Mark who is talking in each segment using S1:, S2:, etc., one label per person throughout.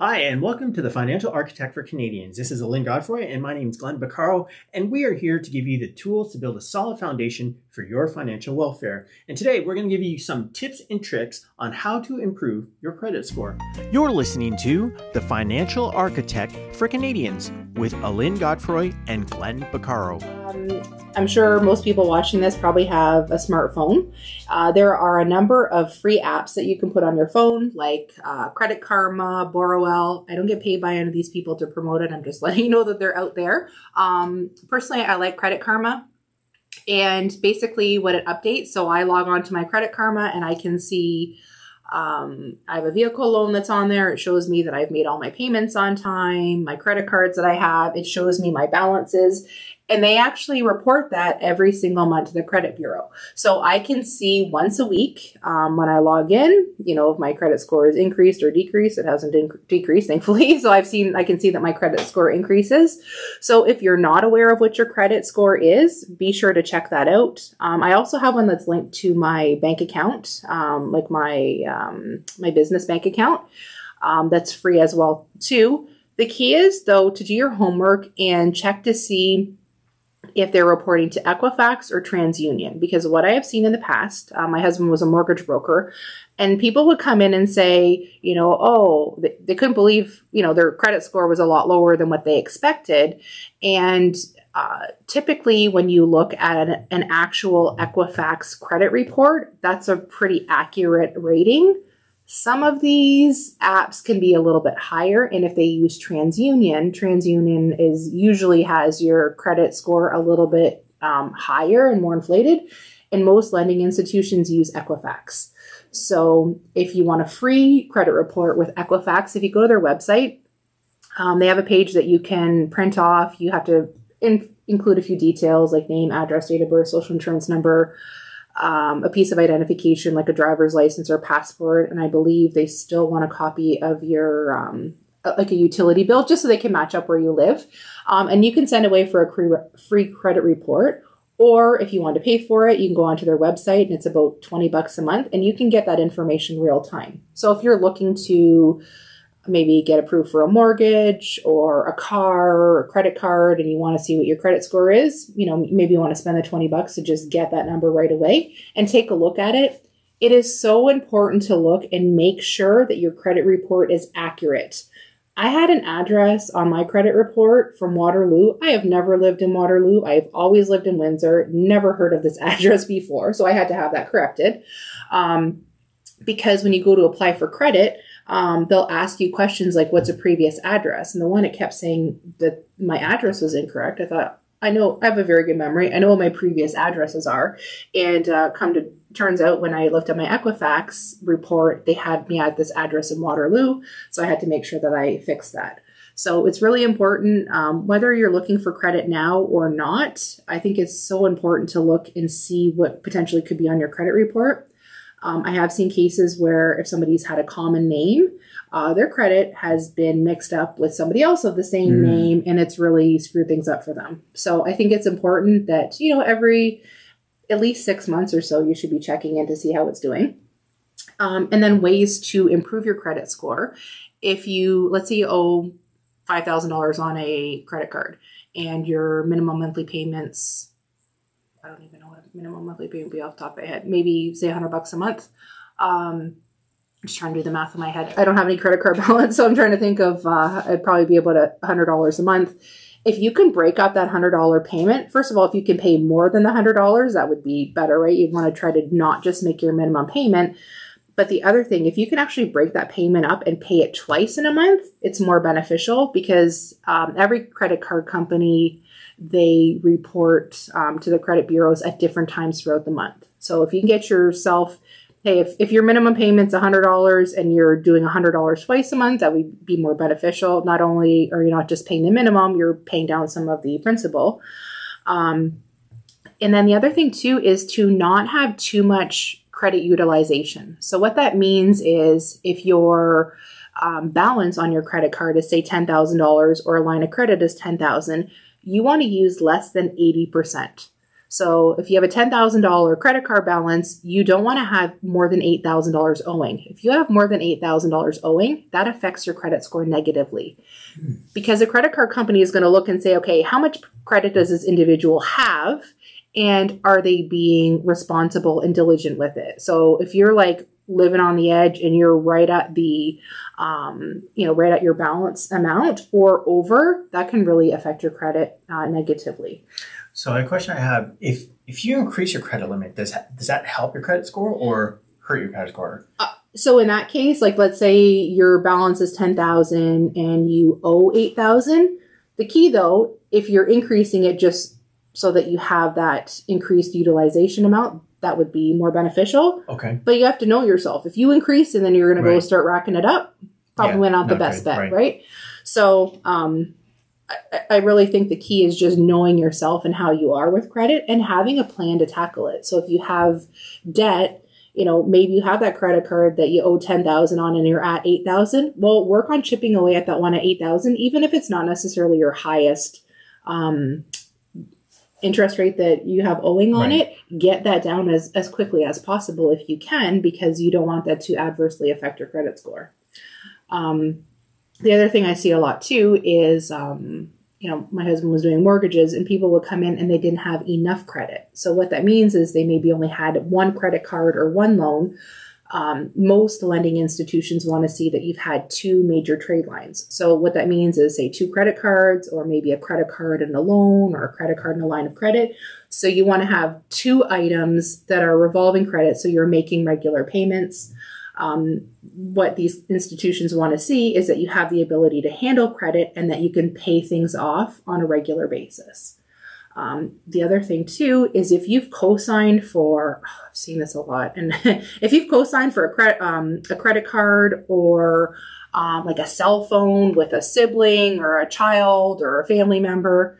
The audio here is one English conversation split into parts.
S1: Hi, and welcome to the Financial Architect for Canadians. This is Elaine Godfrey, and my name is Glenn Baccaro, and we are here to give you the tools to build a solid foundation for your financial welfare. And today, we're going to give you some tips and tricks on how to improve your credit score. You're listening to the Financial Architect for Canadians with Elaine Godfrey and Glenn Baccaro.
S2: Um, I'm sure most people watching this probably have a smartphone. Uh, there are a number of free apps that you can put on your phone, like uh, Credit Karma, Borrowell. I don't get paid by any of these people to promote it. I'm just letting you know that they're out there. Um, personally, I like Credit Karma. And basically, what it updates, so I log on to my Credit Karma and I can see um, I have a vehicle loan that's on there. It shows me that I've made all my payments on time, my credit cards that I have. It shows me my balances. And they actually report that every single month to the credit bureau. So I can see once a week um, when I log in, you know, if my credit score is increased or decreased. It hasn't inc- decreased, thankfully. So I've seen, I can see that my credit score increases. So if you're not aware of what your credit score is, be sure to check that out. Um, I also have one that's linked to my bank account, um, like my um, my business bank account. Um, that's free as well too. The key is though to do your homework and check to see if they're reporting to Equifax or TransUnion. Because what I have seen in the past, uh, my husband was a mortgage broker, and people would come in and say, you know, oh, they, they couldn't believe, you know, their credit score was a lot lower than what they expected. And uh, typically, when you look at an, an actual Equifax credit report, that's a pretty accurate rating. Some of these apps can be a little bit higher, and if they use TransUnion, TransUnion is usually has your credit score a little bit um, higher and more inflated. And most lending institutions use Equifax. So if you want a free credit report with Equifax, if you go to their website, um, they have a page that you can print off. You have to in- include a few details like name, address, date of birth, social insurance number, um, a piece of identification like a driver's license or passport, and I believe they still want a copy of your um, like a utility bill just so they can match up where you live. Um, and you can send away for a free credit report. Or if you want to pay for it, you can go onto their website and it's about 20 bucks a month and you can get that information real time. So if you're looking to maybe get approved for a mortgage or a car or a credit card and you want to see what your credit score is, you know, maybe you want to spend the 20 bucks to just get that number right away and take a look at it. It is so important to look and make sure that your credit report is accurate. I had an address on my credit report from Waterloo. I have never lived in Waterloo. I've always lived in Windsor, never heard of this address before. So I had to have that corrected. Um, because when you go to apply for credit, um, they'll ask you questions like, what's a previous address? And the one it kept saying that my address was incorrect. I thought, I know I have a very good memory. I know what my previous addresses are. And uh, come to turns out when I looked at my Equifax report, they had me at this address in Waterloo. So I had to make sure that I fixed that. So it's really important, um, whether you're looking for credit now or not. I think it's so important to look and see what potentially could be on your credit report. Um, I have seen cases where if somebody's had a common name, uh, their credit has been mixed up with somebody else of the same mm. name, and it's really screwed things up for them. So I think it's important that you know every at least six months or so you should be checking in to see how it's doing. Um, and then ways to improve your credit score. If you let's say you owe five thousand dollars on a credit card and your minimum monthly payments I don't even know what a minimum monthly payment be off the top of my head. Maybe say 100 bucks a month. Um, I'm just trying to do the math in my head. I don't have any credit card balance, so I'm trying to think of uh, I'd probably be about a hundred dollars a month. If you can break up that hundred dollar payment, first of all, if you can pay more than the hundred dollars, that would be better, right? You want to try to not just make your minimum payment. But the other thing, if you can actually break that payment up and pay it twice in a month, it's more beneficial because um, every credit card company they report um, to the credit bureaus at different times throughout the month. So if you can get yourself, hey, if, if your minimum payment's $100 and you're doing $100 twice a month, that would be more beneficial. Not only are you not just paying the minimum, you're paying down some of the principal. Um, and then the other thing too is to not have too much credit utilization. So what that means is if your um, balance on your credit card is say $10,000 or a line of credit is 10,000, you want to use less than 80%. So if you have a $10,000 credit card balance, you don't want to have more than $8,000 owing. If you have more than $8,000 owing, that affects your credit score negatively. Because the credit card company is going to look and say, okay, how much credit does this individual have? And are they being responsible and diligent with it? So if you're like living on the edge and you're right at the um, you know right at your balance amount or over that can really affect your credit uh, negatively
S1: So a question I have: if if you increase your credit limit, does does that help your credit score or hurt your credit score?
S2: so in that case like let's say your balance is 10000 and you owe 8000 the key though if you're increasing it just so that you have that increased utilization amount that would be more beneficial.
S1: Okay.
S2: but you have to know yourself. If you increase and then you're going to go start racking it up probably
S1: Yeah,
S2: not the
S1: not
S2: best bet
S1: right.
S2: right, so um I, I really think the key is just knowing yourself and how you are with credit and having a plan to tackle it. So if you have debt you know maybe you have that credit card that you owe 10000 on and you're at 8000 well work on chipping away at that one at 8000 even if it's not necessarily your highest um interest rate that you have owing on
S1: Right.
S2: it get that down as, as quickly as possible if you can because you don't want that to adversely affect your credit score um, the other thing i see a lot too is um, you know my husband was doing mortgages and people would come in and they didn't have enough credit so what that means is they maybe only had one credit card or one loan um, most lending institutions want to see that you've had two major trade lines. So, what that means is, say, two credit cards, or maybe a credit card and a loan, or a credit card and a line of credit. So, you want to have two items that are revolving credit, so you're making regular payments. Um, what these institutions want to see is that you have the ability to handle credit and that you can pay things off on a regular basis. Um, the other thing too is if you've co-signed for, oh, I've seen this a lot, and if you've co-signed for a credit um, a credit card or um, like a cell phone with a sibling or a child or a family member,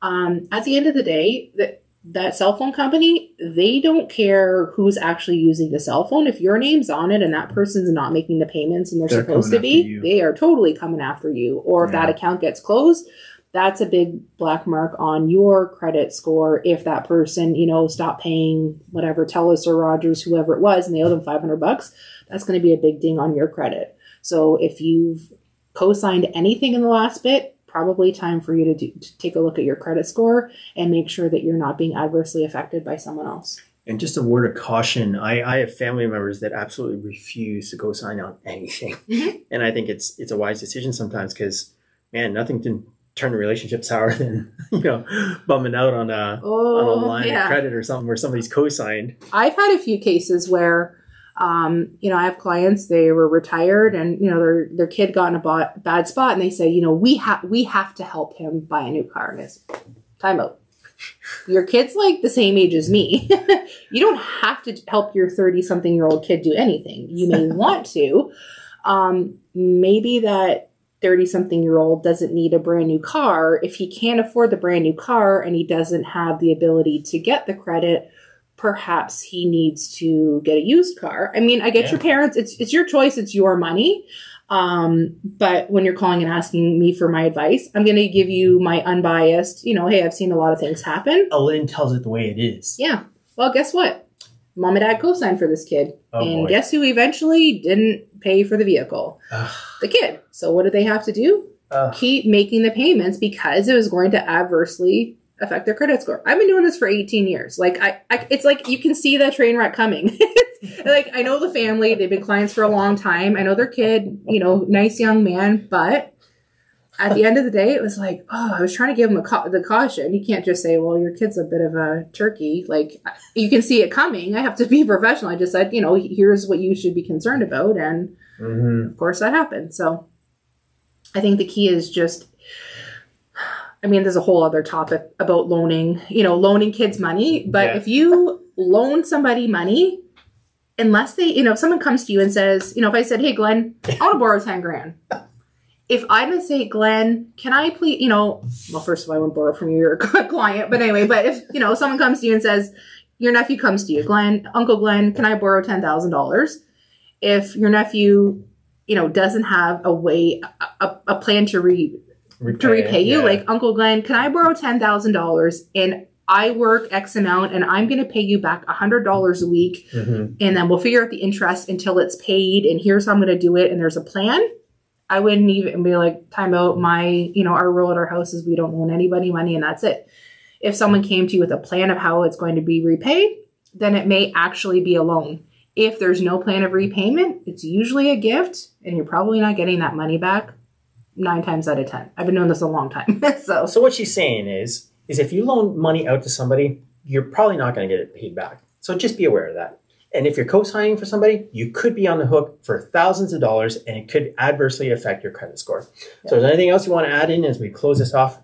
S2: um, at the end of the day, that that cell phone company they don't care who's actually using the cell phone. If your name's on it and that person's not making the payments and they're,
S1: They're
S2: supposed to be, they are totally coming after you. Or if that account gets closed, that's a big black mark on your credit score if that person, you know, stopped paying whatever Telus or Rogers, whoever it was, and they owe them 500 bucks, that's going to be a big ding on your credit. So if you've co-signed anything in the last bit, probably time for you to, do, to take a look at your credit score and make sure that you're not being adversely affected by someone else.
S1: And just a word of caution: I, I have family members that absolutely refuse to go sign on anything,
S2: Mhm.
S1: and I think it's it's a wise decision sometimes because, man, nothing can turn a relationship sour than you know bumming out on a on a
S2: Oh,
S1: line of credit or something where somebody's co-signed.
S2: I've had a few cases where, um, you know, I have clients. They were retired, and you know, their their kid got in a bo- bad spot, and they say, you know, we have we have to help him buy a new car. And it's time out. Your kid's like the same age as me. you don't have to help your thirty something year old kid do anything. You may want to. Um, maybe that 30 something year old doesn't need a brand new car. If he can't afford the brand new car and he doesn't have the ability to get the credit, perhaps he needs to get a used car. I mean, I get
S1: Yeah.
S2: your parents, it's it's your choice, it's your money. Um, but when you're calling and asking me for my advice, I'm going to give you my unbiased, you know, hey, I've seen a lot of things happen.
S1: Elaine tells it the way it is.
S2: Yeah. Well, guess what? Mom and dad co-signed for this kid.
S1: Oh,
S2: and
S1: boy.
S2: guess who eventually didn't pay for the vehicle?
S1: Ugh.
S2: The kid. So what did they have to do?
S1: Ugh.
S2: Keep making the payments because it was going to adversely affect their credit score. I've been doing this for 18 years. Like I, I it's like you can see that train wreck coming. like I know the family, they've been clients for a long time. I know their kid, you know, nice young man, but at the end of the day, it was like, oh, I was trying to give him a ca- the caution. You can't just say, well, your kid's a bit of a turkey. Like you can see it coming. I have to be professional. I just said, you know, here's what you should be concerned about, and
S1: Mhm.
S2: of course that happened. So I think the key is just I mean, there's a whole other topic about loaning, you know, loaning kids money. But
S1: Yeah.
S2: if you loan somebody money, unless they, you know, if someone comes to you and says, you know, if I said, hey, Glenn, I want to borrow 10 grand. If I would say, Glenn, can I please, you know, well, first of all, I wouldn't borrow from you, you're a client. But anyway, but if, you know, someone comes to you and says, your nephew comes to you, Glenn, Uncle Glenn, can I borrow $10,000? If your nephew, you know, doesn't have a way, a, a, plan to re, to repay you.
S1: yeah.
S2: Like, Uncle Glenn, can I borrow ten thousand dollars and I work X amount and I'm going to pay you back $100 a week
S1: Mm-hmm.
S2: and then we'll figure out the interest until it's paid and here's how I'm going to do it and there's a plan. I wouldn't even be like, time out. My, you know, our rule at our house is we don't loan anybody money and that's it. If someone came to you with a plan of how it's going to be repaid, then it may actually be a loan. If there's no plan of repayment, it's usually a gift and you're probably not getting that money back nine times out of 10. I've been doing this a long time. so,
S1: So what she's saying is, is if you loan money out to somebody, you're probably not going to get it paid back. So just be aware of that. And if you're co-signing for somebody, you could be on the hook for thousands of dollars, and it could adversely affect your credit score. So, is there anything else you want to add in as we close this off?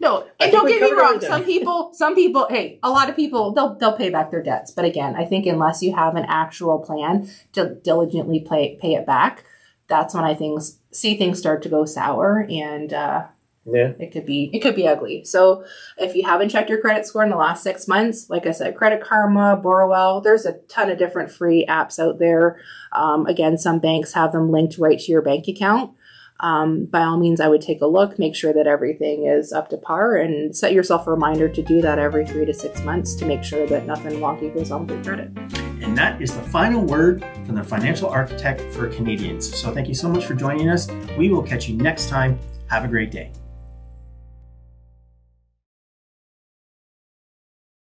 S2: No, and don't get me wrong.
S1: everything.
S2: Some people, some people, hey, a lot of people, they'll they'll pay back their debts. But again, I think unless you have an actual plan to diligently pay pay it back, that's when I things see things start to go sour, and uh,
S1: Yeah.
S2: it could be it could be ugly. So if you haven't checked your credit score in the last six months, like I said, Credit Karma, Borrowell, there's a ton of different free apps out there. Um, again, some banks have them linked right to your bank account. Um, by all means, I would take a look, make sure that everything is up to par, and set yourself a reminder to do that every three to six months to make sure that nothing wonky goes on with your credit.
S1: And that is the final word from the financial architect for Canadians. So, thank you so much for joining us. We will catch you next time. Have a great day.